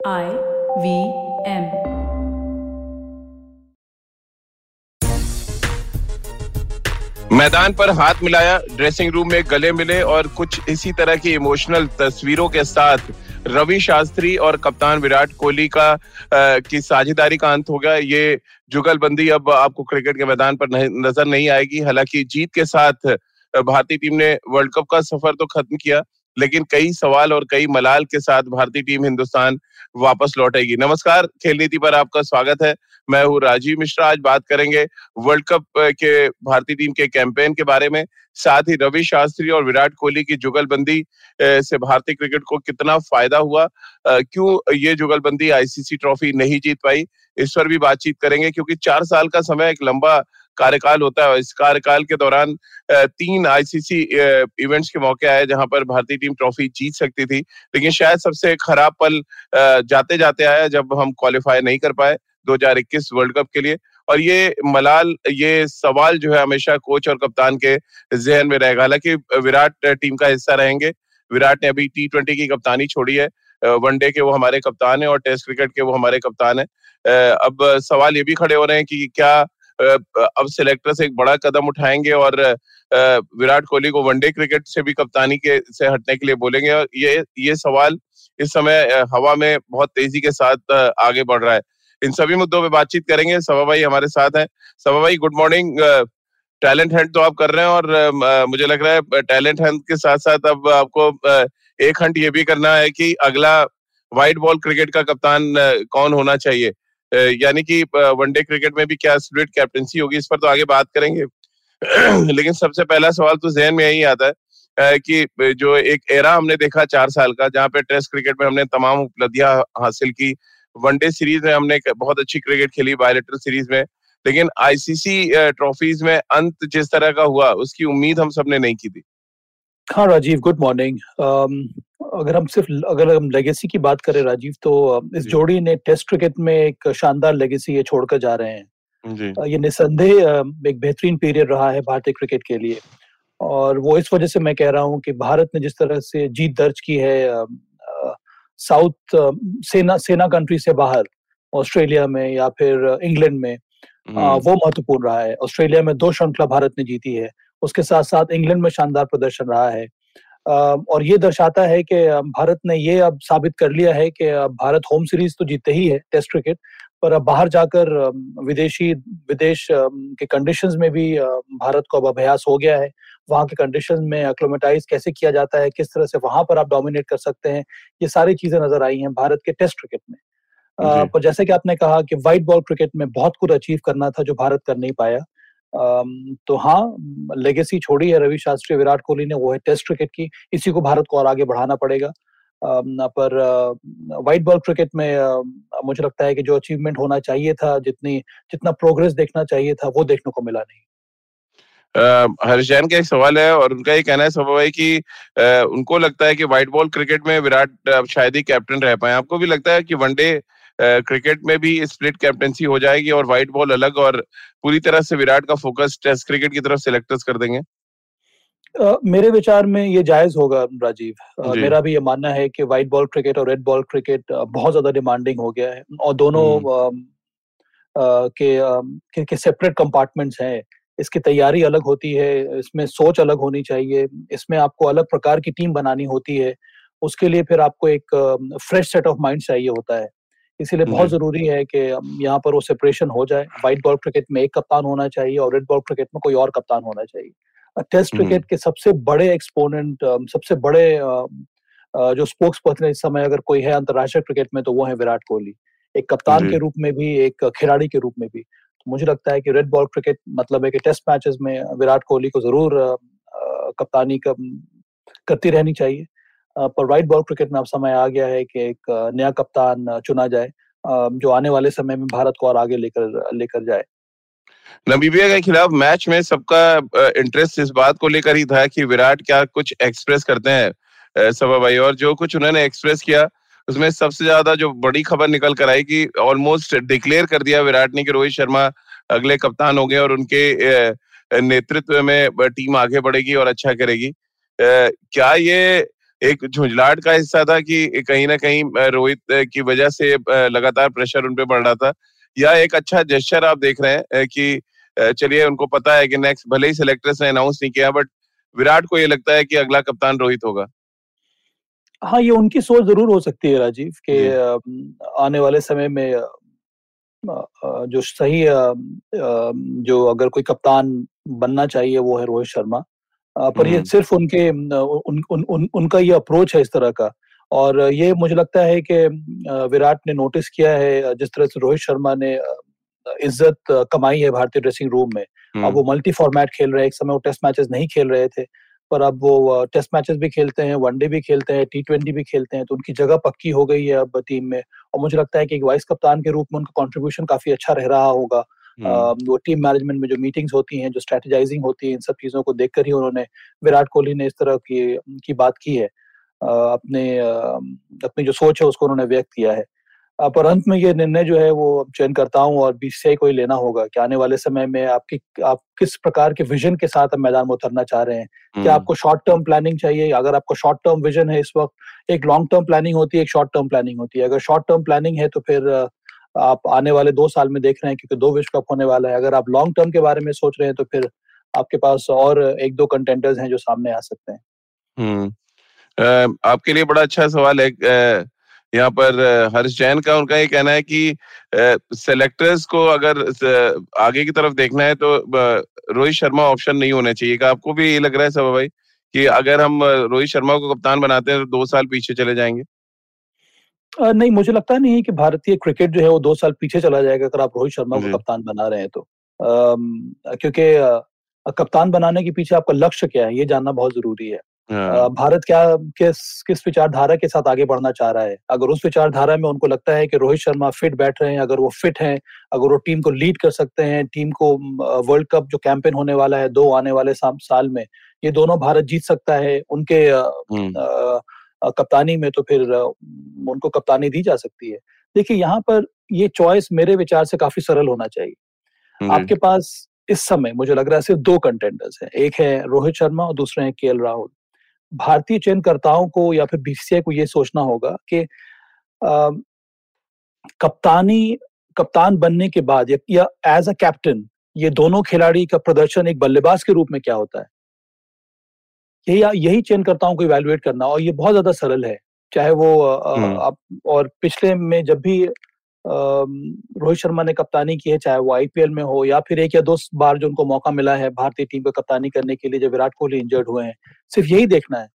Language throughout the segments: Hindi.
I V M. मैदान पर हाथ मिलाया ड्रेसिंग रूम में गले मिले और कुछ इसी तरह की इमोशनल तस्वीरों के साथ रवि शास्त्री और कप्तान विराट कोहली का आ, की साझेदारी का अंत हो गया। ये जुगलबंदी अब आपको क्रिकेट के मैदान पर नज़र नहीं आएगी। हालाँकि जीत के साथ भारतीय टीम ने वर्ल्ड कप का सफ़र तो खत्म किया। लेकिन कई सवाल और कई मलाल के साथ भारतीय टीम हिंदुस्तान वापस लौटेगी। नमस्कार, खेल नीति पर आपका स्वागत है। मैं हूँ राजीव मिश्रा। आज बात करेंगे वर्ल्ड कप के भारतीय टीम के कैंपेन के बारे में। साथ ही रवि शास्त्री और विराट कोहली की जुगलबंदी से भारतीय क्रिकेट को कितना फ़ायदा हुआ? क्यों ये जुगलबंदी आईसीसी ट्रॉफी नहीं जीत पाई? इस पर भी बातचीत करेंगे, क्योंकि चार साल का समय एक लंबा कार्यकाल होता है और इस कार्यकाल के दौरान तीन आईसीसी इवेंट्स के मौके आए जहाँ पर भारतीय टीम ट्रॉफी जीत सकती थी। लेकिन शायद सबसे खराब पल जाते जाते आया जब हम क्वालिफाई नहीं कर पाए 2021 वर्ल्ड कप के लिए। और ये मलाल, ये सवाल जो है हमेशा कोच और कप्तान के जहन में रहेगा। हालाँकि विराट टीम का हिस्सा रहेंगे। विराट ने अभी टी ट्वेंटी की कप्तानी छोड़ी है। वनडे के वो हमारे कप्तान है और टेस्ट क्रिकेट के वो हमारे कप्तान है। अब सवाल ये भी खड़े हो रहे हैं कि क्या अब सिलेक्टर्स एक बड़ा कदम उठाएँगे और विराट कोहली को वनडे क्रिकेट से भी कप्तानी के, से हटने के लिए बोलेंगे और ये ये सवाल इस समय हवा में बहुत तेज़ी के साथ आगे बढ़ रहा है। इन सभी मुद्दों पे बातचीत करेंगे। सभा भाई हमारे साथ हैं। सभा भाई गुड मॉर्निंग टैलेंट हंट तो आप कर रहे हैं और मुझे लग रहा है टैलेंट हंट के साथ साथ अब आपको एक हंट ये भी करना है कि अगला व्हाइट बॉल क्रिकेट का कप्तान कौन होना चाहिए? यानी कि वनडे क्रिकेट में भी क्या स्प्लिट कैप्टनसी होगी, इस पर तो आगे बात करेंगे। लेकिन सबसे पहला सवाल तो जहन में यही आता है कि जो एक एरा हमने देखा चार साल का, जहाँ पे टेस्ट क्रिकेट में हमने तमाम उपलब्धियाँ हासिल की। वनडे सीरीज़ में हमने बहुत अच्छी क्रिकेट खेली बायोलेटर सीरीज़ में। लेकिन आईसीसी ट्रॉफीज में अंत जिस तरह का हुआ, उसकी उम्मीद हम सबने नहीं की थी। हाँ राजीव गुड मॉर्निंग अगर हम सिर्फ़ अगर हम लेगेसी की बात करें राजीव तो इस जोड़ी ने टेस्ट क्रिकेट में एक शानदार लेगेसी ये छोड़कर जा रहे हैं। जी. ये निसंदेह एक बेहतरीन पीरियड रहा है भारतीय क्रिकेट के लिए। और वो इस वजह से मैं कह रहा हूँ कि भारत ने जिस तरह से जीत दर्ज की है साउथ सेना सेना कंट्री से बाहर ऑस्ट्रेलिया में या फिर इंग्लैंड में आ, वो महत्वपूर्ण रहा है। ऑस्ट्रेलिया में दो श्रृंखला भारत ने जीती है। उसके साथ साथ इंग्लैंड में शानदार प्रदर्शन रहा है। और ये दर्शाता है कि भारत ने ये अब साबित कर लिया है कि अब भारत होम सीरीज़ तो जीतते ही है टेस्ट क्रिकेट पर अब बाहर जाकर विदेशी विदेश के कंडीशंस में भी भारत को अब अभ्यास हो गया है। वहाँ के कंडीशंस में एक्लोमेटाइज कैसे किया जाता है किस तरह से वहाँ पर आप डोमिनेट कर सकते हैं ये सारी चीज़ें नज़र आई हैं भारत के टेस्ट क्रिकेट में। पर जैसे कि आपने कहा कि व्हाइट बॉल क्रिकेट में बहुत कुछ अचीव करना था जो भारत कर नहीं पाया। तो हाँ लेगेसी छोड़ी है रवि शास्त्री, विराट कोहली ने, वो है टेस्ट क्रिकेट की। इसी को भारत को और आगे बढ़ाना पड़ेगा। पर व्हाइट बॉल क्रिकेट में मुझे लगता है कि जो अचीवमेंट होना चाहिए था, जितनी, जितना प्रोग्रेस देखना चाहिए था, वो देखने को मिला नहीं। हर्ष जैन का एक सवाल है और उनका ये कहना है स्वभाव है कि उनको लगता है कि व्हाइट बॉल क्रिकेट में विराट शायद ही कैप्टन रह पाए। आपको भी लगता है कि वनडे क्रिकेट में भी स्प्लिट कैप्टनसी हो जाएगी और व्हाइट बॉल अलग और पूरी तरह से विराट का फोकस टेस्ट क्रिकेट की तरफ़ सिलेक्टर्स कर देंगे। Uh, मेरे विचार में ये जायज़ होगा राजीव। uh, मेरा भी ये मानना है कि व्हाइट बॉल क्रिकेट और रेड बॉल क्रिकेट uh, बहुत ज़्यादा डिमांडिंग हो गया है और दोनों हम्म। के के सेपरेट कंपार्टमेंट्स हैं। इसकी तैयारी अलग होती है इसमें सोच अलग होनी चाहिए इसमें आपको अलग प्रकार की टीम बनानी होती है उसके लिए फिर आपको एक फ्रेश सेट ऑफ़ माइंड चाहिए होता है। इसीलिए बहुत ज़रूरी है कि यहाँ पर वो सेपरेशन हो जाए। व्हाइट बॉल क्रिकेट में एक कप्तान होना चाहिए और रेड बॉल क्रिकेट में कोई और कप्तान होना चाहिए। टेस्ट क्रिकेट के सबसे बड़े एक्सपोनेंट सबसे बड़े जो स्पोक्स पर्सन इस समय अगर कोई है अंतर्राष्ट्रीय क्रिकेट में तो वो है विराट कोहली। एक कप्तान के रूप में भी एक खिलाड़ी के रूप में भी। तो मुझे लगता है कि रेड बॉल क्रिकेट मतलब है कि टेस्ट मैचेस में विराट कोहली को ज़रूर कप्तानी करती रहनी चाहिए। पर व्हाइट बॉल क्रिकेट में अब समय आ गया है कि एक नया कप्तान चुना जाए जो आने वाले समय में भारत को और आगे लेकर लेकर जाए। नमीबिया के खिलाफ मैच में सबका इंटरेस्ट इस बात को लेकर ही था कि विराट क्या कुछ एक्सप्रेस करते हैं सभा भाई। और जो कुछ उन्होंने एक्सप्रेस किया, उसमें सबसे ज़्यादा जो बड़ी खबर निकल कर आई कि ऑलमोस्ट डिक्लेयर कर दिया विराट ने कि रोहित शर्मा अगले कप्तान हो गए और उनके नेतृत्व में टीम आगे बढ़ेगी और अच्छा करेगी। क्या ये एक झुंझलाहट का हिस्सा था कि कहीं ना कहीं रोहित की वजह से लगातार प्रेशर उन पर बढ़ रहा था। या एक अच्छा जेस्चर आप देख रहे हैं कि चलिए उनको पता है कि नेक्स्ट भले ही सिलेक्टर्स ने अनाउंस नहीं किया बट विराट को ये लगता है कि अगला कप्तान रोहित होगा। हाँ ये उनकी सोच ज़रूर हो सकती है राजीव के आने वाले समय में जो सही जो अगर कोई कप्तान बनना चाहिए वो है रोहित शर्मा। पर ये सिर्फ़ उनके उन, उन, उन, उनका ये अप्रोच है इस तरह का। और ये मुझे लगता है कि विराट ने नोटिस किया है जिस तरह से रोहित शर्मा ने इज़्ज़त कमाई है भारतीय ड्रेसिंग रूम में। अब वो मल्टी फॉर्मेट खेल रहे हैं एक समय वो टेस्ट मैचेस नहीं खेल रहे थे पर अब वो टेस्ट मैचेस भी खेलते हैं वनडे भी खेलते हैं टी ट्वेंटी भी खेलते हैं तो उनकी जगह पक्की हो गई है अब टीम में। और मुझे लगता है कि एक वाइस कप्तान के रूप में उनका कॉन्ट्रीब्यूशन काफ़ी अच्छा रह रहा होगा। वो टीम मैनेजमेंट में जो मीटिंग्स होती हैं जो स्ट्रेटेजाइजिंग होती है इन सब चीज़ों को देखकर ही उन्होंने विराट कोहली ने इस तरह की की बात की है। अपने अपनी जो सोच है उसको उन्होंने व्यक्त किया है। पर अंत में ये निर्णय जो है वो चयन करता हूँ और बीसीसीआई को ही लेना होगा कि आने वाले समय में आपकी आप किस प्रकार के विजन के साथ आप मैदान में उतरना चाह रहे हैं। क्या हम्म। आपको शॉर्ट टर्म प्लानिंग चाहिए? अगर आपको शॉर्ट टर्म विजन है इस वक्त एक लॉन्ग टर्म प्लानिंग होती है एक शॉर्ट टर्म प्लानिंग होती है। अगर शॉर्ट टर्म प्लानिंग है तो फिर आप आने वाले दो साल में देख रहे हैं, क्योंकि दो विश्व कप होने वाला है। अगर आप लॉन्ग टर्म के बारे में सोच रहे हैं तो फिर आपके पास और एक दो कंटेंटर्स हैं जो सामने आ सकते हैं। हम्म। आपके लिए बड़ा अच्छा सवाल है। यहाँ पर हर्ष जैन का उनका ये कहना है कि सेलेक्टर्स को अगर आगे की तरफ़ देखना है तो रोहित शर्मा ऑप्शन नहीं होना चाहिए। आपको भी ये लग रहा है सब भाई, कि अगर हम रोहित शर्मा को कप्तान बनाते हैं तो दो साल पीछे चले जाएँगे। नहीं मुझे लगता नहीं है कि भारतीय क्रिकेट जो है वो दो साल पीछे चला जाएगा अगर आप रोहित शर्मा को कप्तान बना रहे हैं तो क्योंकि कप्तान बनाने के पीछे आपका लक्ष्य क्या है ये जानना बहुत ज़रूरी है हाँ। भारत क्या किस किस विचारधारा के साथ आगे बढ़ना चाह रहा है अगर उस विचारधारा में उनको लगता है कि रोहित शर्मा फिट बैठ रहे हैं अगर वो फिट हैं अगर वो टीम को लीड कर सकते हैं टीम को वर्ल्ड कप जो कैंपेन होने वाला है दो आने वाले साल में ये दोनों भारत जीत सकता है उनके। कप्तानी में तो फिर उनको कप्तानी दी जा सकती है। देखिए यहाँ पर ये चॉइस मेरे विचार से काफ़ी सरल होना चाहिए। आपके पास इस समय मुझे लग रहा है सिर्फ़ दो कंटेंडर्स हैं। एक है रोहित शर्मा और दूसरे हैं के राहुल। भारतीय चयनकर्ताओं को या फिर बीसीसीआई को ये सोचना होगा कि कप्तानी कप्तान बनने के बाद या एज अ कैप्टन ये दोनों खिलाड़ी का प्रदर्शन एक बल्लेबाज के रूप में क्या होता है? यही यही चयनकर्ताओं को इवेलुएट करना और ये बहुत ज़्यादा सरल है। चाहे वो। आप और पिछले में जब भी रोहित शर्मा ने कप्तानी की है चाहे वो आईपीएल में हो या फिर एक या दो बार जो उनको मौका मिला है भारतीय टीम को कप्तानी करने के लिए जब विराट कोहली इंजर्ड हुए हैं सिर्फ़ यही देखना है।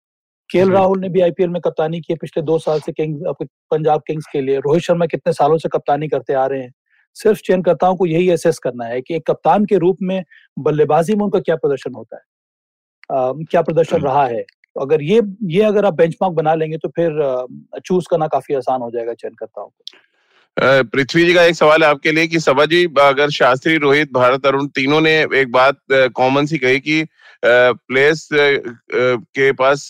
के राहुल ने भी आईपीएल में कप्तानी की है पिछले दो साल से किंग्स पंजाब किंग्स के लिए। रोहित शर्मा कितने सालों से कप्तानी करते आ रहे हैं। सिर्फ़ चयनकर्ताओं को यही एसेस करना है कि एक कप्तान के रूप में बल्लेबाजी में उनका क्या प्रदर्शन होता है। क्या प्रदर्शन हम्म। रहा है तो अगर ये ये अगर आप बेंचमार्क बना लेंगे तो फिर चूज़ करना काफ़ी आसान हो जाएगा चयनकर्ताओं को पृथ्वी जी का एक सवाल है आपके लिए कि सभा जी अगर शास्त्री रोहित भारत अरुण तीनों ने एक बात कॉमन सी कही कि प्लेयर्स के पास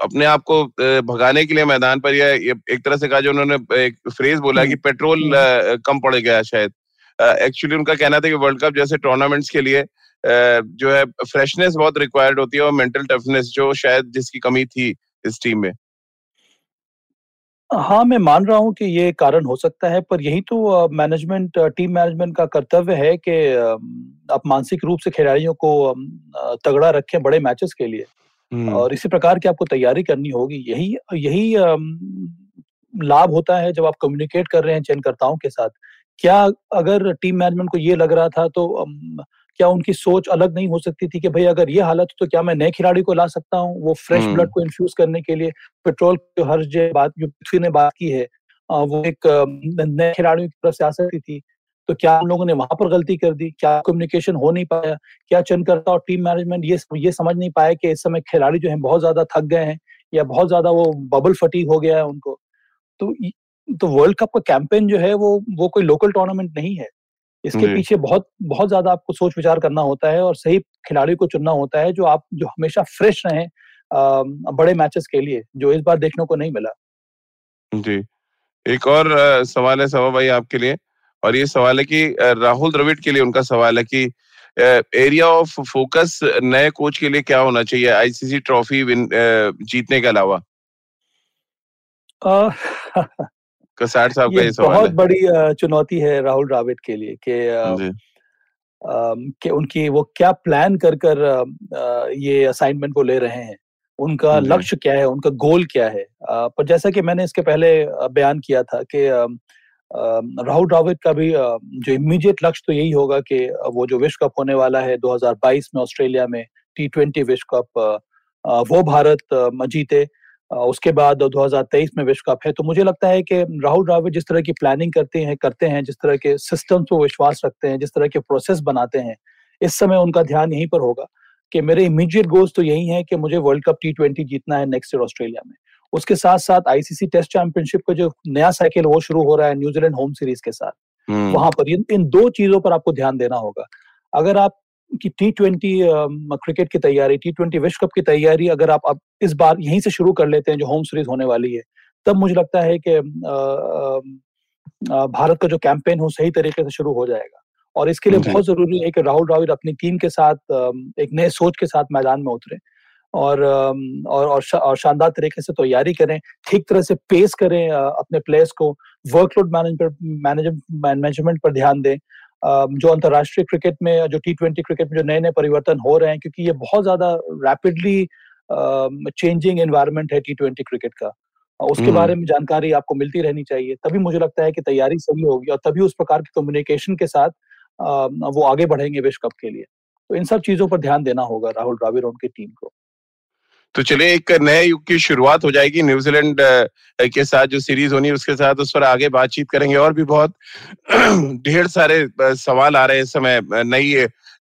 अपने आप को भगाने के लिए मैदान पर या एक तरह से कहा जो उन्होंने एक फ्रेज बोला कि पेट्रोल हम्म। कम पड़ गया शायद एक्चुअली उनका कहना था कि वर्ल्ड कप जैसे टूर्नामेंट्स के लिए जो है फ्रेशनेस बहुत रिक्वायर्ड होती है और मेंटल टफनेस जो शायद जिसकी कमी थी इस टीम में। हाँ, मैं मान रहा हूँ कि ये कारण हो सकता है पर यही तो मैनेजमेंट टीम मैनेजमेंट का कर्तव्य है कि आप मानसिक रूप से खिलाड़ियों को तगड़ा रखें बड़े मैचेस के लिए। हम्म। और इसी प्रकार की आपको तैयारी करनी होगी। यही यही लाभ होता है जब आप कम्युनिकेट कर रहे हैं चयनकर्ताओं के साथ। क्या अगर टीम मैनेजमेंट को ये लग रहा था तो क्या उनकी सोच अलग नहीं हो सकती थी कि भाई अगर ये हालत तो क्या मैं नए खिलाड़ी को ला सकता हूँ? वो फ्रेश ब्लड को इन्फ्यूज करने के लिए पेट्रोल जो हर जो बात जो पृथ्वी ने बात की है। वो एक नए खिलाड़ियों की तरफ़ से आ सकती थी। तो क्या हम लोगों ने वहाँ पर गलती कर दी? क्या कम्युनिकेशन हो नहीं पाया? क्या चयनकर्ता और टीम मैनेजमेंट ये ये समझ नहीं पाया कि इस समय खिलाड़ी जो है बहुत ज़्यादा थक गए हैं या बहुत ज़्यादा वो बबल फटी हो गया है उनको? तो तो वर्ल्ड कप का कैंपेन जो है वो वो कोई लोकल टूर्नामेंट नहीं है। इसके पीछे बहुत बहुत ज़्यादा आपको सोच विचार करना होता है और सही खिलाड़ी को चुनना होता है जो आप जो हमेशा फ्रेश रहे बड़े मैचेस के लिए जो इस बार देखने को नहीं मिला। जी। एक और सवाल है सवा भाई आपके लिए और ये सवाल है कि राहुल द्रविड़ के लिए उनका सवाल है कि एरिया ऑफ़ फोकस नए कोच के लिए क्या होना चाहिए? आईसीसी ट्रॉफी जीतने के अलावा। कसार साहब का ये सवाल बहुत बड़ी चुनौती है राहुल द्राविड के लिए कि कि उनकी वो क्या प्लान कर कर ये असाइनमेंट को ले रहे हैं। उनका लक्ष्य क्या है? उनका गोल क्या है? पर जैसा कि मैंने इसके पहले बयान किया था कि राहुल द्राविड का भी जो इमीडिएट लक्ष्य तो यही होगा कि वो जो विश्व कप होने वाला है 2022 में ऑस्ट्रेलिया में टी ट्वेंटी विश्व कप वो भारत जीते। उसके बाद 2023 में विश्व कप है। तो मुझे लगता है कि राहुल द्राविड जिस तरह की प्लानिंग करते हैं करते हैं जिस तरह के सिस्टम पर विश्वास रखते हैं जिस तरह के प्रोसेस बनाते हैं इस समय उनका ध्यान यहीं पर होगा कि मेरे इमीडिएट गोल्स तो यही है कि मुझे वर्ल्ड कप टी ट्वेंटी जीतना है नेक्स्ट ईयर ऑस्ट्रेलिया में। उसके साथ साथ आईसीसी टेस्ट चैंपियनशिप का जो नया साइकिल वो शुरू हो रहा है न्यूजीलैंड होम सीरीज़ के साथ। हम्म। वहाँ पर इन दो चीज़ों पर आपको ध्यान देना होगा। अगर आप की टी ट्वेंटी क्रिकेट की तैयारी टी ट्वेंटी विश्व कप की तैयारी अगर आप अब इस बार यहीं से शुरू कर लेते हैं जो होम सीरीज़ होने वाली है तब मुझे लगता है कि भारत का जो कैंपेन हो सही तरीके से शुरू हो जाएगा। और इसके लिए बहुत ज़रूरी है कि राहुल द्राविड अपनी टीम के साथ एक नए सोच के साथ मैदान में उतरे। और और और, शा, और शानदार तरीके से तैयारी करें ठीक तरह से पेस करें अपने प्लेयर्स को वर्कलोड मैनेजमेंट मैनेजमेंट पर ध्यान दें जो अंतर्राष्ट्रीय क्रिकेट में जो टी ट्वेंटी क्रिकेट में जो नए नए परिवर्तन हो रहे हैं क्योंकि ये बहुत ज़्यादा रैपिडली चेंजिंग एनवायरमेंट है टी ट्वेंटी क्रिकेट का। उसके हम्म। बारे में जानकारी आपको मिलती रहनी चाहिए। तभी मुझे लगता है कि तैयारी सही होगी और तभी उस प्रकार की कम्युनिकेशन के साथ वो आगे बढ़ेंगे विश्व कप के लिए। तो इन सब चीज़ों पर ध्यान देना होगा राहुल द्राविड और उनकी टीम को। तो चलिए, एक नए युग की शुरुआत हो जाएगी। न्यूजीलैंड के साथ जो सीरीज़ होनी है, उसके साथ उस पर आगे बातचीत करेंगे। और भी बहुत ढेर सारे सवाल आ रहे हैं इस समय। नई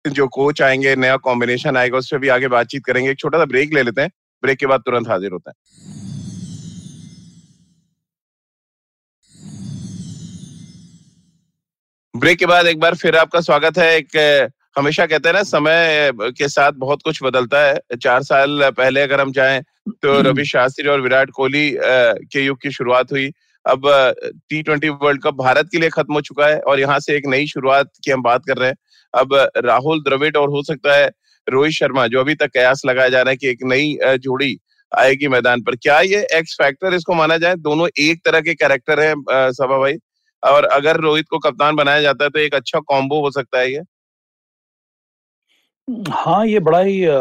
जो कोच आएँगे, नया कॉम्बिनेशन आएगा, उस पर भी आगे बातचीत करेंगे। एक छोटा सा ब्रेक ले लेते हैं। ब्रेक के बाद तुरंत हाजिर होता है। ब्रेक के बाद एक बार फिर आपका स्वागत है। एक हमेशा कहते हैं ना समय के साथ बहुत कुछ बदलता है। चार साल पहले अगर हम जाएँ तो हम्म। रवि शास्त्री और विराट कोहली के युग की शुरुआत हुई। अब T twenty world cup Bharat के लिए खत्म हो चुका है और यहाँ से एक नई शुरुआत की हम बात कर रहे हैं। अब राहुल द्रविड और हो सकता है रोहित शर्मा जो अभी तक कयास लगाया जा रहा है कि एक नई जोड़ी आएगी मैदान पर। क्या ये एक्स फैक्टर इसको माना जाए? दोनों एक तरह के कैरेक्टर है सभा भाई। और अगर रोहित को कप्तान बनाया जाता है तो एक अच्छा कॉम्बो हो सकता है ये। हाँ, ये बड़ा ही आ,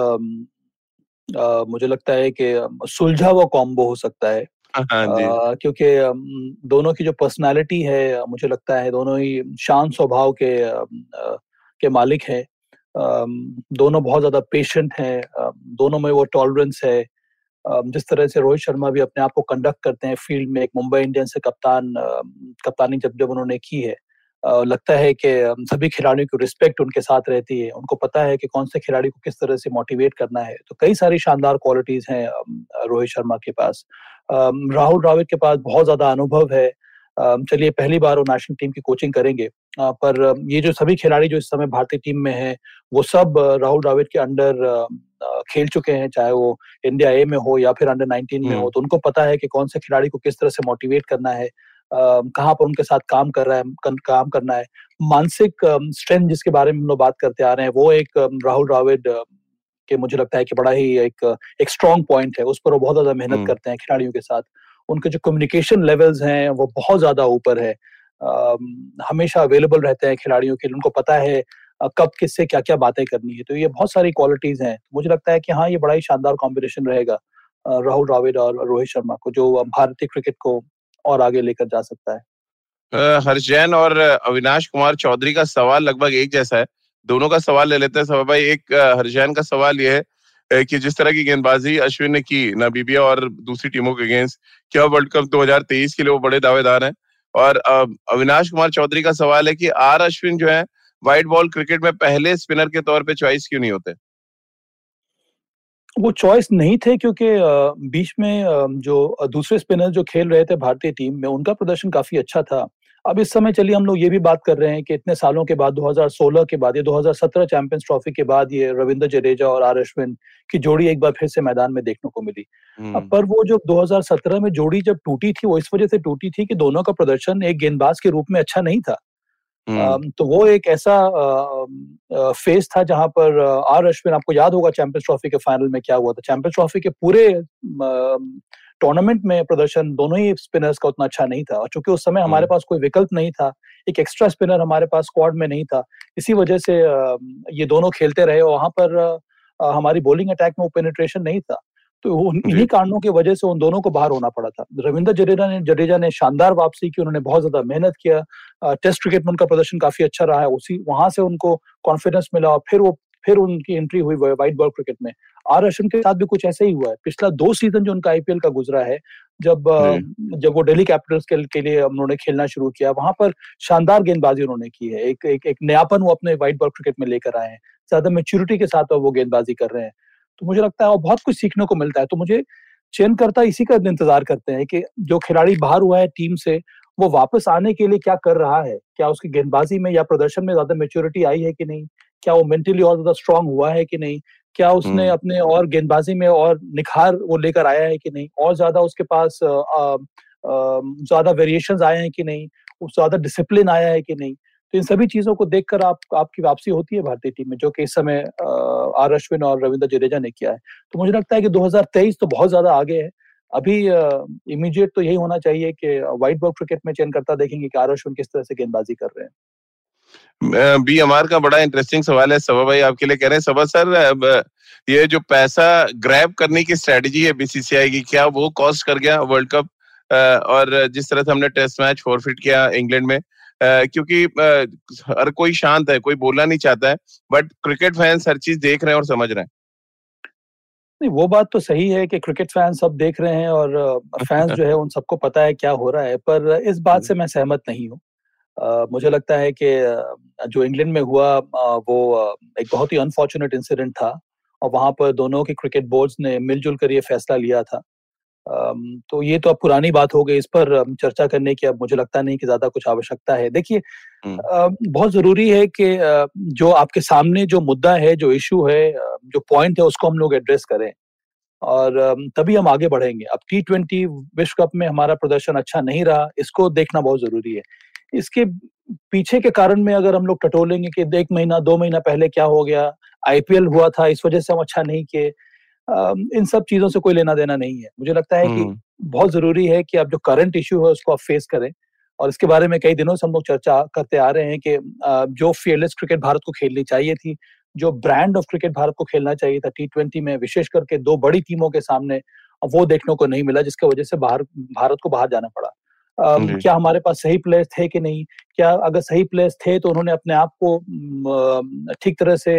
आ, मुझे लगता है कि सुलझा हुआ कॉम्बो हो सकता है। हाँ, हाँ क्योंकि दोनों की जो पर्सनालिटी है मुझे लगता है दोनों ही शांत स्वभाव के के मालिक हैं। दोनों बहुत ज़्यादा पेशेंट हैं। दोनों में वो टॉलरेंस है। जिस तरह से रोहित शर्मा भी अपने आप को कंडक्ट करते हैं फ़ील्ड में एक मुंबई इंडियंस से कप्तान कप्तानी जब जब उन्होंने की है लगता है कि सभी खिलाड़ियों की रिस्पेक्ट उनके साथ रहती है। उनको पता है कि कौन से खिलाड़ी को किस तरह से मोटिवेट करना है। तो कई सारी शानदार क्वालिटीज हैं रोहित शर्मा के पास। राहुल द्राविड के पास बहुत ज़्यादा अनुभव है। चलिए पहली बार वो नेशनल टीम की कोचिंग करेंगे। पर ये जो सभी खिलाड़ी जो इस समय भारतीय टीम में है वो सब राहुल द्राविड के अंडर खेल चुके हैं चाहे वो इंडिया ए में हो या फिर अंडर 19 में हो। हम्म। तो उनको पता है कि कौन से खिलाड़ी को किस तरह से मोटिवेट करना है। कहाँ पर उनके साथ काम कर रहा है काम करना है। मानसिक स्ट्रेंथ जिसके बारे में हम लोग बात करते आ रहे हैं वो एक राहुल द्राविड के मुझे लगता है कि बड़ा ही एक एक स्ट्रॉन्ग पॉइंट है। उस पर वो बहुत ज़्यादा मेहनत हम्म। करते हैं खिलाड़ियों के साथ। उनके जो कम्युनिकेशन लेवल्स हैं वो बहुत ज़्यादा ऊपर है। हमेशा अवेलेबल रहते हैं खिलाड़ियों के लिए। उनको पता है कब किससे क्या क्या बातें करनी है। तो ये बहुत सारी क्वालिटीज हैं। मुझे लगता है कि हाँ ये बड़ा ही शानदार कॉम्बिनेशन रहेगा राहुल द्राविड और रोहित शर्मा को जो भारतीय क्रिकेट को और आगे लेकर जा सकता है। हर्ष जैन और अविनाश कुमार चौधरी का सवाल लगभग एक जैसा है। दोनों का सवाल ले लेते हैं। सब भाई, एक हरजैन का सवाल यह है कि जिस तरह की गेंदबाजी अश्विन ने की नाबीबिया और दूसरी टीमों के अगेंस्ट, क्या वर्ल्ड कप 2023 के लिए वो बड़े दावेदार हैं? और अविनाश कुमार चौधरी का सवाल है कि आर अश्विन जो है, व्हाइट बॉल क्रिकेट में पहले स्पिनर के तौर पे चॉइस क्यों नहीं होते? वो चॉइस नहीं थे क्योंकि बीच में जो दूसरे स्पिनर जो खेल रहे थे भारतीय टीम में उनका प्रदर्शन काफ़ी अच्छा था। अब इस समय चलिए हम लोग ये भी बात कर रहे हैं कि इतने सालों के बाद 2016 के बाद ये 2017 चैंपियंस ट्रॉफी के बाद ये रविंद्र जडेजा और आर अश्विन की जोड़ी एक बार फिर से मैदान में देखने को मिली। अब पर वो जो 2017 में जोड़ी जब टूटी थी वो इस वजह से टूटी थी कि दोनों का प्रदर्शन एक गेंदबाज के रूप में अच्छा नहीं था। तो वो एक ऐसा फेस था जहाँ पर आर अश्विन आपको याद होगा चैंपियंस ट्रॉफी के फाइनल में क्या हुआ था? चैंपियंस ट्रॉफी के पूरे टूर्नामेंट में प्रदर्शन दोनों ही स्पिनर्स का उतना अच्छा नहीं था। और चूँकि उस समय हमारे पास कोई विकल्प नहीं था एक एक्स्ट्रा स्पिनर हमारे पास स्क्वाड में नहीं था इसी वजह से ये दोनों खेलते रहे और वहाँ पर हमारी बॉलिंग अटैक में वो पेनिट्रेशन नहीं था। तो इन्हीं कारणों की वजह से उन दोनों को बाहर होना पड़ा था। रविंद्र जडेजा ने जडेजा ने शानदार वापसी की उन्होंने बहुत ज़्यादा मेहनत किया। टेस्ट क्रिकेट में उनका प्रदर्शन काफ़ी अच्छा रहा है। उसी वहाँ से उनको कॉन्फिडेंस मिला और फिर वो फिर उनकी एंट्री हुई व्हाइट बॉल क्रिकेट में। आर अश्विन के साथ भी कुछ ऐसा ही हुआ है। पिछला दो सीज़न जो उनका आईपीएल का गुजरा है जब जब वो दिल्ली कैपिटल्स के, के लिए उन्होंने खेलना शुरू किया वहाँ पर शानदार गेंदबाजी उन्होंने की है। एक एक, एक नयापन वो अपने व्हाइट बॉल क्रिकेट में लेकर आए हैं। ज़्यादा मेच्योरिटी के साथ वो गेंदबाजी कर रहे हैं। तो मुझे लगता है और बहुत कुछ सीखने को मिलता है। तो मुझे चयनकर्ता इसी का इंतज़ार करते हैं कि जो खिलाड़ी बाहर हुआ है टीम से वो वापस आने के लिए क्या कर रहा है? क्या उसकी गेंदबाजी में या प्रदर्शन में ज़्यादा मेच्योरिटी आई है कि नहीं? क्या वो मेंटली और ज़्यादा स्ट्रांग हुआ है कि नहीं? क्या उसने हम्म। अपने और गेंदबाजी में और निखार वो लेकर आया है कि नहीं? और ज़्यादा उसके पास ज़्यादा वेरिएशन आए हैं कि नहीं? ज़्यादा डिसिप्लिन आया है कि नहीं? तो इन सभी चीज़ों को देखकर आप, आपकी वापसी होती है भारतीय टीम में, जो कि इस समय आर अश्विन और रविंद्र जडेजा ने किया है। तो मुझे लगता है कि 2023 तो बहुत ज़्यादा आगे है। अभी इमीडिएट तो यही होना चाहिए कि व्हाइट बॉल क्रिकेट में चयन करता देखेंगे कि आर अश्विन किस तरह से गेंदबाजी कर रहे हैं। बी अमार का बड़ा इंटरेस्टिंग सवाल है। सबा भाई आपके लिए कह रहे हैं, सबा सर ये जो पैसा ग्रैब करने की स्ट्रेटजी है बीसीसीआई की, क्या वो कॉस्ट कर गया वर्ल्ड कप और जिस तरह से हमने टेस्ट मैच फॉरफिट किया इंग्लैंड में क्योंकि हर कोई शांत है कोई बोलना नहीं चाहता है बट क्रिकेट फैंस हर चीज़ देख रहे हैं और समझ रहे हैं। नहीं वो बात तो सही है कि क्रिकेट फैंस सब देख रहे हैं और फैंस जो है उन सबको पता है क्या हो रहा है पर इस बात से मैं सहमत नहीं हूँ। मुझे लगता है कि जो इंग्लैंड में हुआ वो एक बहुत ही अनफॉर्चुनेट इंसिडेंट था और वहाँ पर दोनों के क्रिकेट बोर्ड्स ने मिलजुल कर ये फैसला लिया था। तो ये तो अब पुरानी बात हो गई इस पर चर्चा करने की अब मुझे लगता नहीं कि ज़्यादा कुछ आवश्यकता है। देखिए बहुत ज़रूरी है कि जो आपके सामने जो मुद्दा है जो इशू है जो पॉइंट है उसको हम लोग एड्रेस करें और तभी हम आगे बढ़ेंगे। अब टी ट्वेंटी विश्व कप में हमारा प्रदर्शन अच्छा नहीं रहा इसको देखना बहुत ज़रूरी है। इसके पीछे के कारण में अगर हम लोग टटोलेंगे कि एक महीना दो महीना पहले क्या हो गया आईपीएल हुआ था इस वजह से हम अच्छा नहीं किए इन सब चीज़ों से कोई लेना देना नहीं है। मुझे लगता है कि हम्म। बहुत ज़रूरी है कि आप जो करंट इश्यू है उसको आप फेस करें और इसके बारे में कई दिनों से हम लोग चर्चा करते आ रहे हैं कि जो फियरलेस क्रिकेट भारत को खेलनी चाहिए थी जो ब्रांड ऑफ़ क्रिकेट भारत को खेलना चाहिए था टी ट्वेंटी में विशेष करके दो बड़ी टीमों के सामने वो देखने को नहीं मिला जिसकी वजह से बाहर भारत को बाहर जाना पड़ा। क्या हमारे पास सही प्लेयर्स थे कि नहीं? क्या अगर सही प्लेयर्स थे तो उन्होंने अपने आप को ठीक तरह से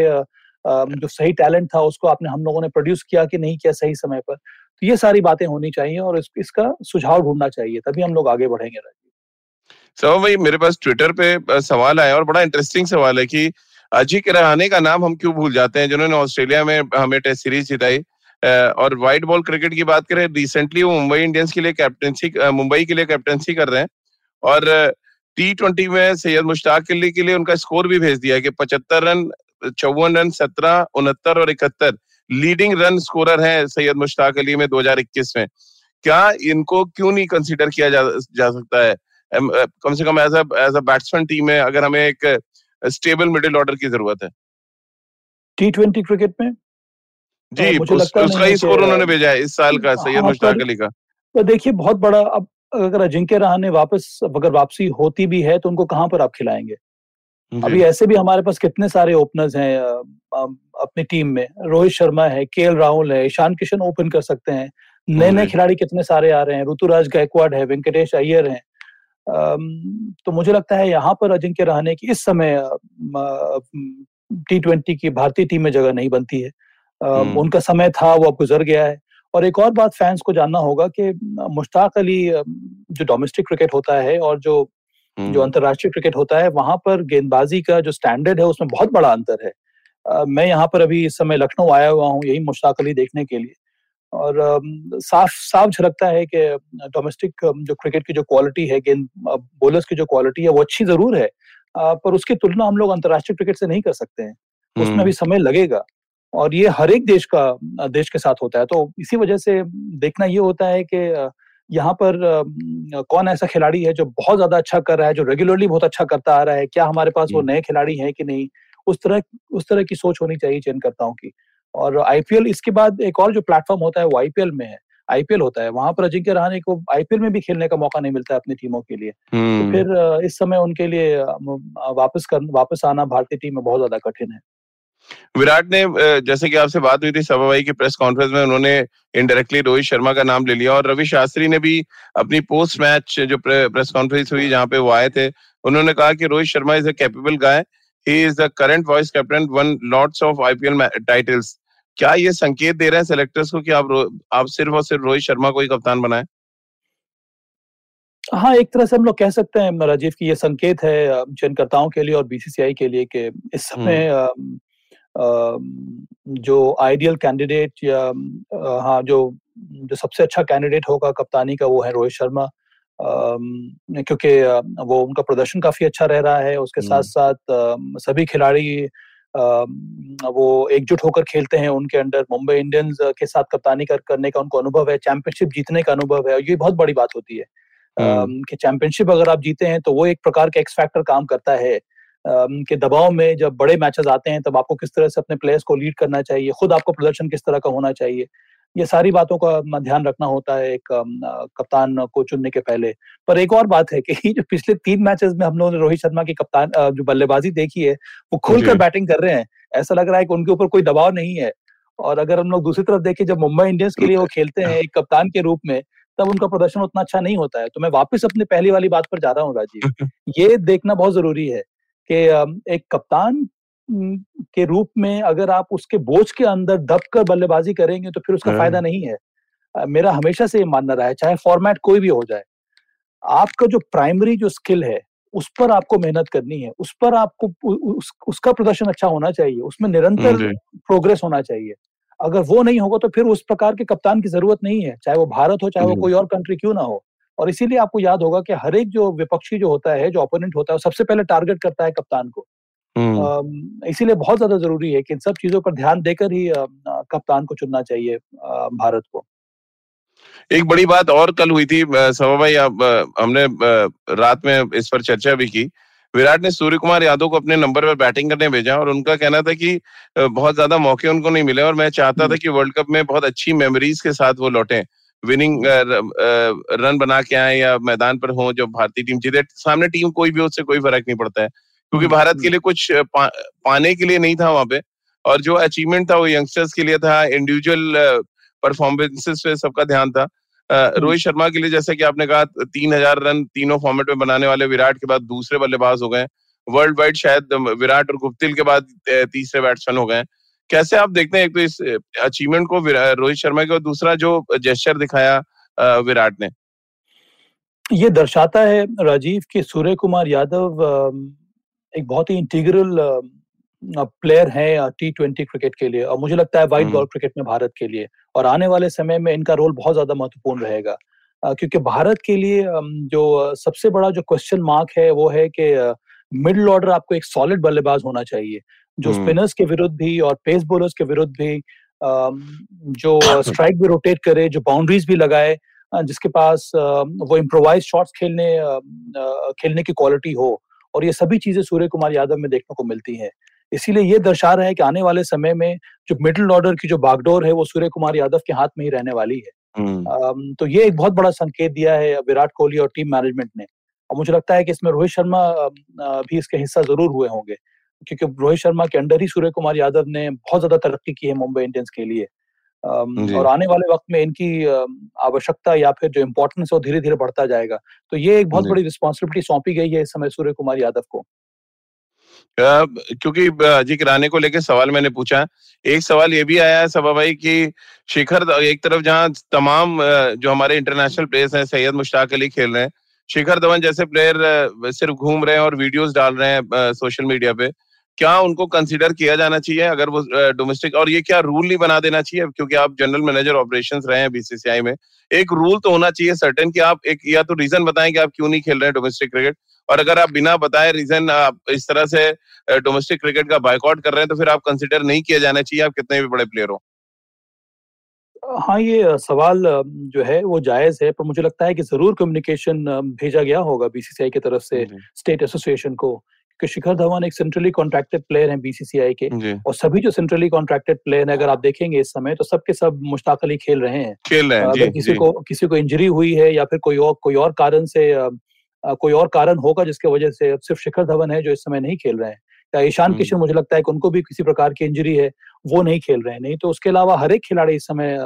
जो सही टैलेंट था उसको आपने हम लोगों ने प्रोड्यूस किया कि नहीं किया सही समय पर तो ये सारी बातें होनी चाहिए और इस, इसका सुझाव ढूंढना चाहिए तभी हम लोग आगे बढ़ेंगे राजीव भाई मेरे पास ट्विटर पे सवाल आया और बड़ा इंटरेस्टिंग सवाल है कि अजिंक्य रहाने का नाम हम क्यों भूल जाते हैं जिन्होंने ऑस्ट्रेलिया में हमें टेस्ट सीरीज़ जिताई और व्हाइट बॉल क्रिकेट की बात करें रिसेंटली वो मुंबई इंडियंस के लिए कैप्टनसी मुंबई के लिए कैप्टनसी कर रहे हैं और टी ट्वेंटी में सैयद मुश्ताक अली के लिए उनका स्कोर भी भेज दिया है कि पचहत्तर रन चौवन रन सत्रह उनहत्तर और इकहत्तर। लीडिंग रन स्कोरर है सैयद मुश्ताक अली में 2021 में। क्या इनको क्यों नहीं कंसीडर किया जा, जा सकता है? कम से कम as as a batsman team में अगर हमें एक स्टेबल मिडिल ऑर्डर की ज़रूरत है। टी ट्वेंटी क्रिकेट में? जी उस, उसका ही स्कोर उन्होंने भेजा है इस साल का सैयद हाँ, मुश्ताक अली का। तो देखिए बहुत बड़ा अब अगर अजिंक्य रहाने वापस अगर वापसी होती भी है तो उनको कहाँ पर आप खिलाएँगे? अभी ऐसे भी हमारे पास कितने सारे ओपनर्स हैं अपनी टीम में। रोहित शर्मा है के राहुल है ईशान किशन ओपन कर सकते हैं। नए नए खिलाड़ी कितने सारे आ रहे हैं? ऋतुराज गायकवाड है वेंकटेश अय्यर है। तो मुझे लगता है यहाँ पर अजिंक्य रहने की इस समय टी ट्वेंटी की भारतीय टीम में जगह नहीं बनती है। हम्म। उनका समय था वो अब गुजर गया है। और एक और बात फैंस को जानना होगा कि मुश्ताक अली जो डोमेस्टिक क्रिकेट होता है और जो जो हम्म। अंतरराष्ट्रीय क्रिकेट होता है वहाँ पर गेंदबाजी का जो स्टैंडर्ड है उसमें बहुत बड़ा अंतर है। uh, मैं यहाँ पर अभी इस समय लखनऊ आया हुआ हूँ यही मुश्ताक अली देखने के लिए। और uh, साफ़ साफ़ झलकता है कि डोमेस्टिक जो क्रिकेट की जो क्वालिटी है गेंद बॉलर्स की जो क्वालिटी है वो अच्छी ज़रूर है। पर उसकी तुलना हम लोग अंतर्राष्ट्रीय क्रिकेट से नहीं कर सकते हैं। उसमें हम्म। अभी समय लगेगा। और ये हर एक देश का देश के साथ होता है। तो इसी वजह से देखना ये होता है कि यहाँ पर कौन ऐसा खिलाड़ी है जो बहुत ज़्यादा अच्छा कर रहा है जो रेगुलरली बहुत अच्छा करता आ रहा है? क्या हमारे पास वो नए खिलाड़ी हैं कि नहीं? उस तरह उस तरह की सोच होनी चाहिए चयनकर्ताओं की। और आईपीएल इसके बाद एक और जो प्लेटफॉर्म होता है वो आईपीएल में है। आईपीएल होता है। वहाँ पर अजिंक्य रहाने को आईपीएल में भी खेलने का मौका नहीं मिलता है अपनी टीमों के लिए। तो फिर इस समय उनके लिए वापस कर वापस आना भारतीय टीम में बहुत ज़्यादा कठिन है। विराट ने जैसे कि आपसे बात हुई थी सभा भाई की प्रेस कॉन्फ्रेंस में उन्होंने इनडायरेक्टली रोहित शर्मा का नाम ले लिया और रवि शास्त्री ने भी अपनी पोस्ट मैच जो प्रेस कॉन्फ्रेंस हुई जहाँ पे वो आए थे उन्होंने कहा कि Rohit Sharma is a capable guy he is the current vice captain won lots of IPL titles क्या ये संकेत दे रहे हैं सेलेक्टर्स को कि आप आप सिर्फ़ और सिर्फ़ रोहित शर्मा को ही कप्तान बनाए? हाँ एक तरह से हम लोग कह सकते हैं राजीव की ये संकेत है चयनकर्ताओं के लिए और बीसीसीआई के लिए कि इस समय जो आइडियल कैंडिडेट या हाँ जो जो सबसे अच्छा कैंडिडेट होगा कप्तानी का वो है रोहित शर्मा। क्योंकि वो उनका प्रदर्शन काफ़ी अच्छा रह रहा है उसके साथ साथ सभी खिलाड़ी वो एकजुट होकर खेलते हैं उनके अंडर। मुंबई इंडियंस के साथ कप्तानी कर, करने का उनको अनुभव है चैंपियनशिप जीतने का अनुभव है और ये बहुत बड़ी बात होती है कि चैंपियनशिप अगर आप जीते हैं तो वो एक प्रकार का एक्स फैक्टर काम करता है। के दबाव में जब बड़े मैचेस आते हैं तब आपको किस तरह से अपने प्लेयर्स को लीड करना चाहिए? खुद आपको प्रदर्शन किस तरह का होना चाहिए? ये सारी बातों का ध्यान रखना होता है एक कप्तान को चुनने के पहले। पर एक और बात है कि जो पिछले तीन मैचेस में हम लोगों ने रोहित शर्मा की कप्तान जो बल्लेबाजी देखी है वो खुलकर बैटिंग कर रहे हैं। ऐसा लग रहा है कि उनके ऊपर कोई दबाव नहीं है। और अगर हम लोग दूसरी तरफ़ देखें जब मुंबई इंडियंस के लिए वो खेलते हैं एक कप्तान के रूप में तब उनका प्रदर्शन उतना अच्छा नहीं होता है। तो मैं वापस अपने पहली वाली बात पर जा रहा हूँ राजीव। ये देखना बहुत ज़रूरी है। कि एक कप्तान के रूप में अगर आप उसके बोझ के अंदर दब कर बल्लेबाजी करेंगे तो फिर उसका हाँ। फ़ायदा नहीं है। मेरा हमेशा से ये मानना रहा है चाहे फॉर्मेट कोई भी हो जाए आपका जो प्राइमरी जो स्किल है उस पर आपको मेहनत करनी है उस पर आपको उस, उसका प्रदर्शन अच्छा होना चाहिए उसमें निरंतर प्रोग्रेस होना चाहिए। अगर वो नहीं होगा तो फिर उस प्रकार के कप्तान की ज़रूरत नहीं है चाहे वो भारत हो चाहे वो कोई और कंट्री क्यों ना हो। और इसीलिए आपको याद होगा कि हर एक जो विपक्षी जो होता है जो ओपोनेंट होता है सबसे पहले टारगेट करता है कप्तान को हम्म। इसीलिए बहुत ज़्यादा ज़रूरी है कि इन सब चीज़ों पर ध्यान देकर ही कप्तान को चुनना चाहिए भारत को एक बड़ी बात और कल हुई थी सभा भाई हमने रात में इस पर चर्चा भी की विराट ने सूर्य कुमार यादव को अपने नंबर पर बैटिंग करने भेजा और उनका कहना था कि बहुत ज़्यादा मौके उनको नहीं मिले और मैं चाहता था हम्म। कि वर्ल्ड कप में बहुत अच्छी मेमोरीज के साथ वो लौटे विनिंग रन बना के आए या मैदान पर हो जो भारतीय टीम जीते सामने टीम कोई भी उससे कोई फ़र्क नहीं पड़ता है क्योंकि हम्म, भारत के हम्म। लिए कुछ पा, पाने के लिए नहीं था वहाँ पे और जो अचीवमेंट था वो यंगस्टर्स के लिए था इंडिविजुअल परफॉर्मेंसेस पे सबका ध्यान था हम्म। रोहित शर्मा के लिए जैसे कि आपने कहा तीन हज़ार रन तीनों फॉर्मेट में बनाने वाले विराट के बाद दूसरे बल्लेबाज हो गए वर्ल्ड वाइड शायद विराट और गुप्तिल के बाद तीसरे बैट्समैन हो गए कैसे आप देखते हैं एक तो इस अचीवमेंट को रोहित शर्मा के और दूसरा जो जेस्चर दिखाया विराट ने? ये दर्शाता है राजीव कि सूर्य कुमार यादव एक बहुत ही इंटीग्रल प्लेयर है टी ट्वेंटी क्रिकेट के लिए और मुझे लगता है वाइट बॉल क्रिकेट में भारत के लिए और आने वाले समय में इनका रोल बहुत ज़्यादा महत्वपूर्ण रहेगा। क्योंकि भारत के लिए जो सबसे बड़ा जो क्वेश्चन मार्क है वो है कि मिडल ऑर्डर आपको एक सॉलिड बल्लेबाज होना चाहिए। जो स्पिनर्स के विरुद्ध भी और पेस बॉलर्स के विरुद्ध भी जो स्ट्राइक भी रोटेट करे जो बाउंड्रीज भी लगाए जिसके पास वो इम्प्रोवाइज शॉट्स खेलने खेलने की क्वालिटी हो और ये सभी चीज़ें सूर्य कुमार यादव में देखने को मिलती हैं। इसीलिए ये दर्शा रहे हैं कि आने वाले समय में जो मिडिल ऑर्डर की जो बागडोर है वो सूर्य कुमार यादव के हाथ में ही रहने वाली है। हम्म। तो ये एक बहुत बड़ा संकेत दिया है विराट कोहली और टीम मैनेजमेंट ने। और मुझे लगता है कि इसमें रोहित शर्मा भी इसके हिस्सा ज़रूर हुए होंगे। क्योंकि रोहित शर्मा के अंडर ही सूर्य कुमार यादव ने बहुत ज़्यादा तरक्की की है मुंबई इंडियंस के लिए। और आने वाले वक्त में इनकी आवश्यकता या फिर जो इम्पोर्टेंस है वो धीरे धीरे बढ़ता जाएगा। तो ये एक बहुत बड़ी रिस्पॉन्सिबिलिटी सौंपी गई है इस समय सूर्य कुमार यादव को। Uh, क्योंकि अजीत राणे को लेकर सवाल मैंने पूछा। एक सवाल ये भी आया है सभा भाई कि शिखर एक तरफ़ जहाँ तमाम जो हमारे इंटरनेशनल प्लेयर्स हैं सैयद मुश्ताक अली खेल रहे हैं शिखर धवन जैसे प्लेयर सिर्फ़ घूम रहे हैं और वीडियोस डाल रहे हैं सोशल मीडिया पे। क्या उनको कंसिडर किया जाना चाहिए अगर वो डोमेस्टिक और ये क्या रूल नहीं बना देना चाहिए? क्योंकि आप जनरल मैनेजर ऑपरेशन रहे हैं बीसीसीआई में। एक रूल तो होना चाहिए सर्टेन कि आप एक या तो रीजन बताएँ कि आप क्यों नहीं खेल रहे हैं डोमेस्टिक क्रिकेट और अगर आप बिना बताए रीजन आप इस तरह से डोमेस्टिक क्रिकेट का बाइकआउट कर रहे हैं तो फिर आप कंसिडर नहीं किया जाना चाहिए आप कितने भी बड़े प्लेयर हो। हाँ ये सवाल जो है वो जायज़ है पर मुझे लगता है कि ज़रूर कम्युनिकेशन भेजा गया होगा बीसीसीआई की तरफ़ से स्टेट एसोसिएशन को। कि शिखर धवन एक सेंट्रली कॉन्ट्रैक्टेड प्लेयर है बीसीसीआई के और सभी जो सेंट्रली कॉन्ट्रैक्टेड प्लेयर है अगर आप देखेंगे इस समय तो सबके सब मुश्ताक अली खेल रहे हैं। खेल रहे हैं अगर किसी को किसी को इंजरी हुई है या फिर कोई और कोई और कारण से कोई और कारण होगा जिसके वजह से सिर्फ़ शिखर धवन है जो इस समय नहीं खेल रहे हैं। या ईशान हम्म। किशन मुझे लगता है कि उनको भी किसी प्रकार की इंजरी है वो नहीं खेल रहे हैं। नहीं तो उसके अलावा हर एक खिलाड़ी इस समय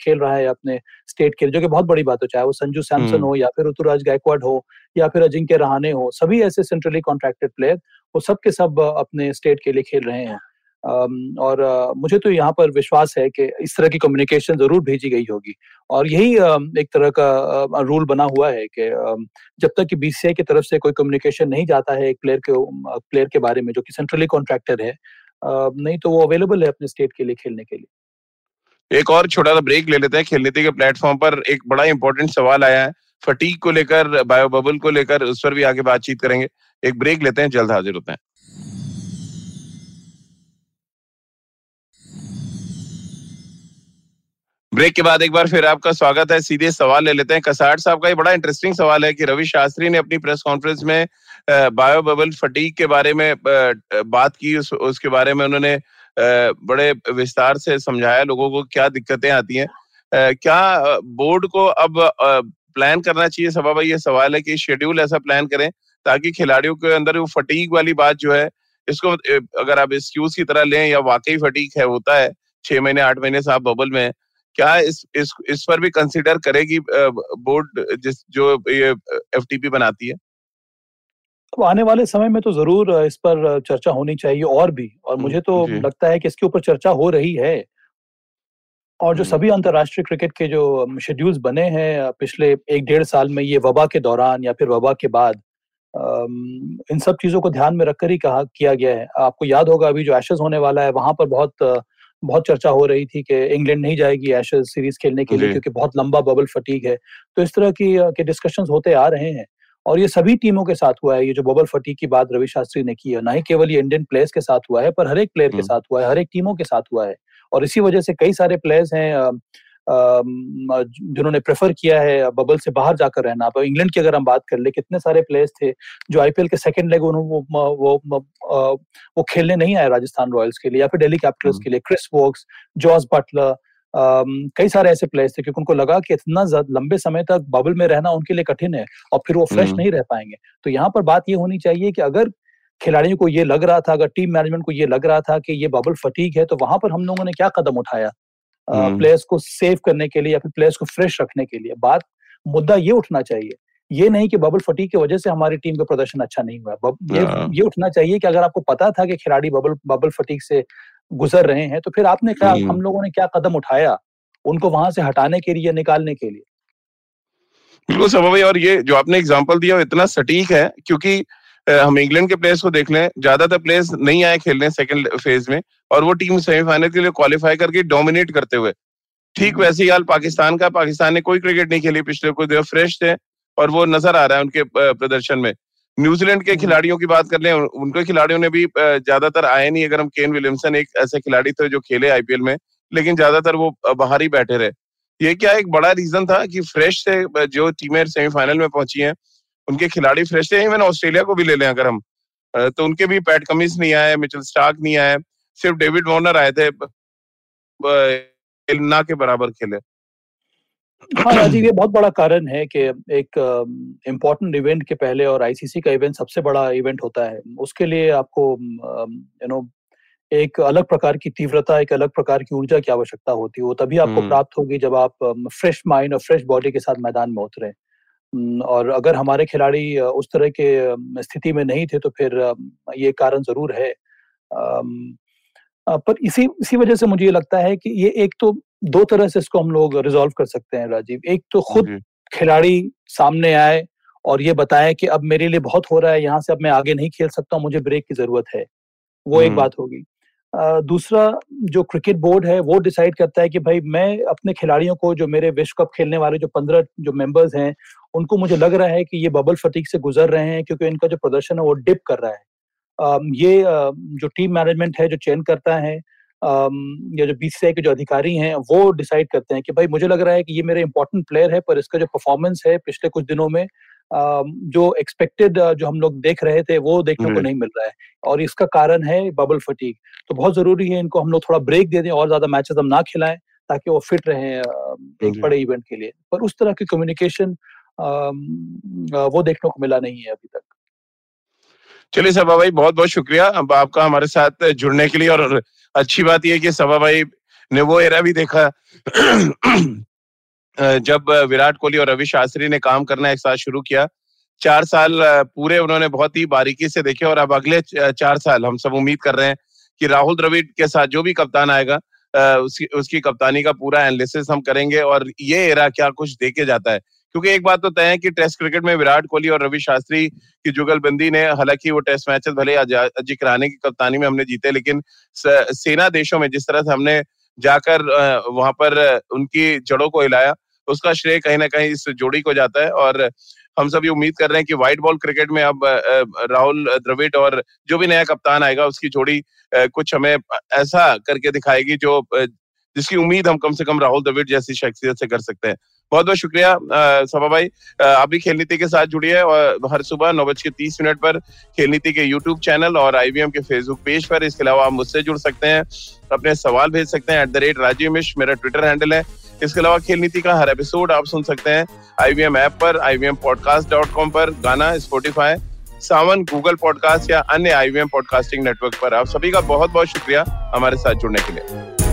खेल रहा है अपने स्टेट के लिए जो कि बहुत बड़ी बात हो चाहे वो संजू सैमसन हम्म। हो या फिर ऋतुराज गायकवाड हो या फिर अजिंक्य रहाने हो सभी ऐसे सेंट्रली कॉन्ट्रैक्टेड प्लेयर वो सब के सब अपने स्टेट के लिए खेल रहे हैं। और मुझे तो यहाँ पर विश्वास है कि इस तरह की कम्युनिकेशन ज़रूर भेजी गई होगी। और यही एक तरह का रूल बना हुआ है कि जब तक कि बीसीआई की तरफ़ से कोई कम्युनिकेशन नहीं जाता है एक प्लेयर के प्लेयर के बारे में जो कि सेंट्रली कॉन्ट्रैक्टर है नहीं तो वो अवेलेबल है अपने स्टेट के लिए खेलने के लिए। एक और छोटा सा ब्रेक ले लेते हैं खेल नीति के प्लेटफॉर्म पर एक बड़ा इंपॉर्टेंट सवाल आया है। फटीक को लेकर बायोबल को लेकर, उस पर भी आगे बातचीत करेंगे। एक ब्रेक लेते हैं, जल्द हाजिर होते हैं। ब्रेक के बाद एक बार फिर आपका स्वागत है। सीधे सवाल ले लेते हैं। कसाट साहब का ये बड़ा इंटरेस्टिंग सवाल है कि रवि शास्त्री ने अपनी प्रेस कॉन्फ्रेंस में बायो बबल फटीक के बारे में बात की। उस, उसके बारे में उन्होंने बड़े विस्तार से समझाया लोगों को क्या दिक्कतें आती हैं। क्या बोर्ड को अब प्लान करना चाहिए सभा भाई? ये सवाल है कि शेड्यूल ऐसा प्लान करें ताकि खिलाड़ियों के अंदर वो फटीक वाली बात जो है इसको अगर आप एक्सक्यूज की तरह लें या वाकई फटीक है होता है छह महीने आठ महीने से आप बबल में क्या इस इस इस पर भी कंसिडर करेगी बोर्ड जिस जो ये एफटीपी बनाती है? अब आने वाले समय में तो ज़रूर इस पर चर्चा होनी चाहिए और भी। और हम्म, मुझे तो लगता है कि इसके ऊपर चर्चा हो रही है। और जो हम्म। सभी अंतर्राष्ट्रीय क्रिकेट के जो शेड्यूल्स बने हैं पिछले एक डेढ़ साल में ये वबा के दौरान या फिर वबा के बाद इन सब चीज़ों को ध्यान में रखकर ही कहा किया गया है। आपको याद होगा अभी जो एशेज होने वाला है वहाँ पर बहुत बहुत चर्चा हो रही थी कि इंग्लैंड नहीं जाएगी एशेज सीरीज़ खेलने के लिए क्योंकि बहुत लंबा बबल फटीक है। तो इस तरह की के डिस्कशन होते आ रहे हैं और ये सभी टीमों के साथ हुआ है। ये जो बबल फटीक की बात रवि शास्त्री ने की है ना ही केवल ये इंडियन प्लेयर्स के साथ हुआ है पर हर एक प्लेयर के हम्म। साथ हुआ है हर एक टीमों के साथ हुआ है। और इसी वजह से कई सारे प्लेयर्स हैं जिन्होंने प्रेफर किया है बबल से बाहर जाकर रहना अब इंग्लैंड की अगर हम बात कर ले कितने सारे प्लेयर्स थे जो आईपीएल के सेकंड लेग उन्होंने वो वो वो खेलने नहीं आए राजस्थान रॉयल्स के लिए या फिर दिल्ली कैपिटल्स हम्म। के लिए क्रिस वोक्स जॉर्ज बटलर कई सारे ऐसे प्लेयर्स थे क्योंकि उनको लगा कि इतना लंबे समय तक बबल में रहना उनके लिए कठिन है और फिर वो फ्रेश हम्म। नहीं रह पाएँगे तो यहाँ पर बात ये होनी चाहिए कि अगर खिलाड़ियों को ये लग रहा था अगर टीम मैनेजमेंट को ये लग रहा था कि ये बबल फटीक है तो वहाँ पर हम लोगों ने क्या कदम उठाया प्लेयर्स हम्म। को सेव करने के लिए या फिर प्लेयर्स को फ्रेश रखने के लिए बात मुद्दा ये उठना चाहिए ये नहीं कि बबल फटीक की वजह से हमारी टीम का प्रदर्शन अच्छा नहीं हुआ ये हाँ। ये उठना चाहिए कि अगर आपको पता था कि खिलाड़ी बबल बबल फटीक से गुजर रहे हैं तो फिर आपने क्या हम्म। हम लोगों ने क्या कदम उठाया उनको वहाँ से हटाने के लिए निकालने के लिए बिल्कुल सब भाई और ये जो आपने एग्ज़ाम्पल दिया इतना सटीक है क्योंकि हम इंग्लैंड के प्लेयर्स को देख लें ज़्यादातर प्लेयर्स नहीं आए खेलने सेकंड फ़ेज़ में और वो टीम सेमीफाइनल के लिए क्वालिफाई करके डोमिनेट करते हुए ठीक हम्म। वैसे ही हाल पाकिस्तान का पाकिस्तान ने कोई क्रिकेट नहीं खेली पिछले कुछ दिन फ्रेश थे और वो नज़र आ रहा है उनके प्रदर्शन में न्यूजीलैंड के हम्म। खिलाड़ियों की बात कर लें उनके खिलाड़ियों ने भी ज़्यादातर आए नहीं अगर हम केन विलियमसन एक ऐसे खिलाड़ी थे जो खेले आईपीएल में लेकिन ज़्यादातर वो बाहर ही बैठे रहे ये क्या एक बड़ा रीजन था कि फ्रेश से जो टीमें सेमीफाइनल में पहुँची हैं उनके खिलाड़ी फ्रेश थे इवन ऑस्ट्रेलिया को भी ले लें अगर हम तो उनके भी पैट कमिस नहीं आए मिचल स्टार्क नहीं आए सिर्फ़ डेविड वार्नर आए थे ना के बराबर खेले। हाँ राजीव ये बहुत बड़ा कारण है कि एक इम्पोर्टेंट इवेंट के पहले और आईसीसी का इवेंट सबसे बड़ा इवेंट होता है। उसके लिए आपको यू नो एक अलग प्रकार की तीव्रता एक अलग प्रकार की ऊर्जा की आवश्यकता होती है। वो तभी आपको हम्म। प्राप्त होगी जब आप फ्रेश माइंड और फ्रेश बॉडी के साथ मैदान में उतरे। और अगर हमारे खिलाड़ी उस तरह के स्थिति में नहीं थे तो फिर ये कारण ज़रूर है। पर इसी इसी वजह से मुझे ये लगता है कि ये एक तो दो तरह से इसको हम लोग रिजोल्व कर सकते हैं राजीव। एक तो खुद खिलाड़ी सामने आए और ये बताए कि अब मेरे लिए बहुत हो रहा है यहाँ से अब मैं आगे नहीं खेल सकता मुझे ब्रेक की ज़रूरत है। वो एक बात होगी। दूसरा जो क्रिकेट बोर्ड है वो डिसाइड करता है कि भाई मैं अपने खिलाड़ियों को जो मेरे विश्व कप खेलने वाले जो पंद्रह जो मेंबर्स हैं उनको मुझे लग रहा है कि ये बबल फटीक से गुजर रहे हैं क्योंकि इनका जो प्रदर्शन है वो डिप कर रहा है। ये जो टीम मैनेजमेंट है जो चयन करता है या जो बीसीसीआई के जो अधिकारी हैं वो डिसाइड करते हैं कि भाई मुझे लग रहा है कि ये मेरा इंपॉर्टेंट प्लेयर है पर इसका जो परफॉर्मेंस है पिछले कुछ दिनों में जो एक्सपेक्टेड जो हम लोग देख रहे थे वो देखने को नहीं मिल रहा है। और इसका कारण है बबल फटीक तो बहुत ज़रूरी है इनको हम लोग थोड़ा ब्रेक दे दें और ज़्यादा मैचेस हम ना खिलाएँ ताकि वो फिट रहे एक बड़े इवेंट के लिए। पर उस तरह की कम्युनिकेशन वो देखने को मिला नहीं है अभी तक। चलिए सभा भाई, बहुत बहुत शुक्रिया। अब आपका हमारे साथ जुड़ने के लिए और अच्छी बात यह कि सभा भाई ने वो एरा भी देखा। जब विराट कोहली और रवि शास्त्री ने काम करना एक साथ शुरू किया, चार साल पूरे उन्होंने बहुत ही बारीकी से देखे और अब अगले चार साल हम सब उम्मीद कर रहे हैं कि राहुल द्रविड़ के साथ जो भी कप्तान आएगा उसकी उसकी कप्तानी का पूरा एनालिसिस हम करेंगे और ये एरा क्या कुछ देखे जाता है। क्योंकि एक बात तो तय है कि टेस्ट क्रिकेट में विराट कोहली और रवि शास्त्री की जुगलबंदी ने हालाँकि वो टेस्ट मैचेस भले अजय कराने की कप्तानी में हमने जीते, लेकिन सेना देशों में जिस तरह से हमने जाकर वहाँ पर उनकी जड़ों को हिलाया, उसका श्रेय कहीं ना कहीं इस जोड़ी को जाता है। और हम सब ये उम्मीद कर रहे हैं कि व्हाइट बॉल क्रिकेट में अब राहुल द्रविड और जो भी नया कप्तान आएगा, उसकी जोड़ी कुछ हमें ऐसा करके दिखाएगी जो जिसकी उम्मीद हम कम से कम राहुल, द्रविड जैसी शख्सियत से कर सकते हैं। बहुत बहुत शुक्रिया सभा भाई। आप भी खेल नीति के साथ जुड़िए और हर सुबह नौ बज के तीस मिनट पर खेल नीति के यूट्यूब चैनल और आईवीएम के फेसबुक पेज पर। इसके अलावा आप मुझसे जुड़ सकते हैं, अपने सवाल भेज सकते हैं at the rate Rajeev Mishra मेरा ट्विटर हैंडल है। इसके अलावा खेल नीति का हर एपिसोड आप सुन सकते हैं आईवीएम ऐप पर आईवीएम पॉडकास्ट डॉट कॉम पर, गाना स्पोटिफाई सावन गूगल पॉडकास्ट या अन्य आईवीएम पॉडकास्टिंग नेटवर्क पर। आप सभी का बहुत बहुत शुक्रिया हमारे साथ जुड़ने के लिए।